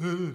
Sen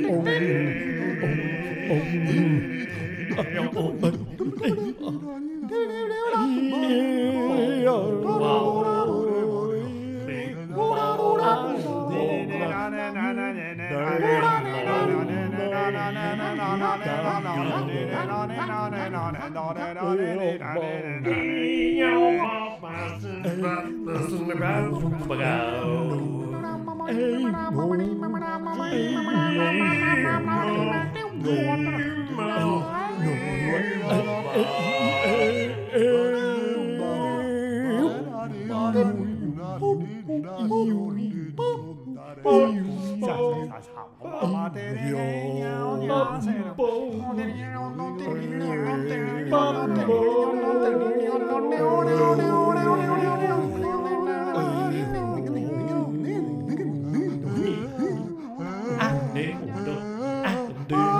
Oh, Yo. dude.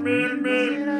mil, mil.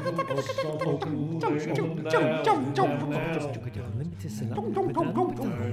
Unlimited syllabic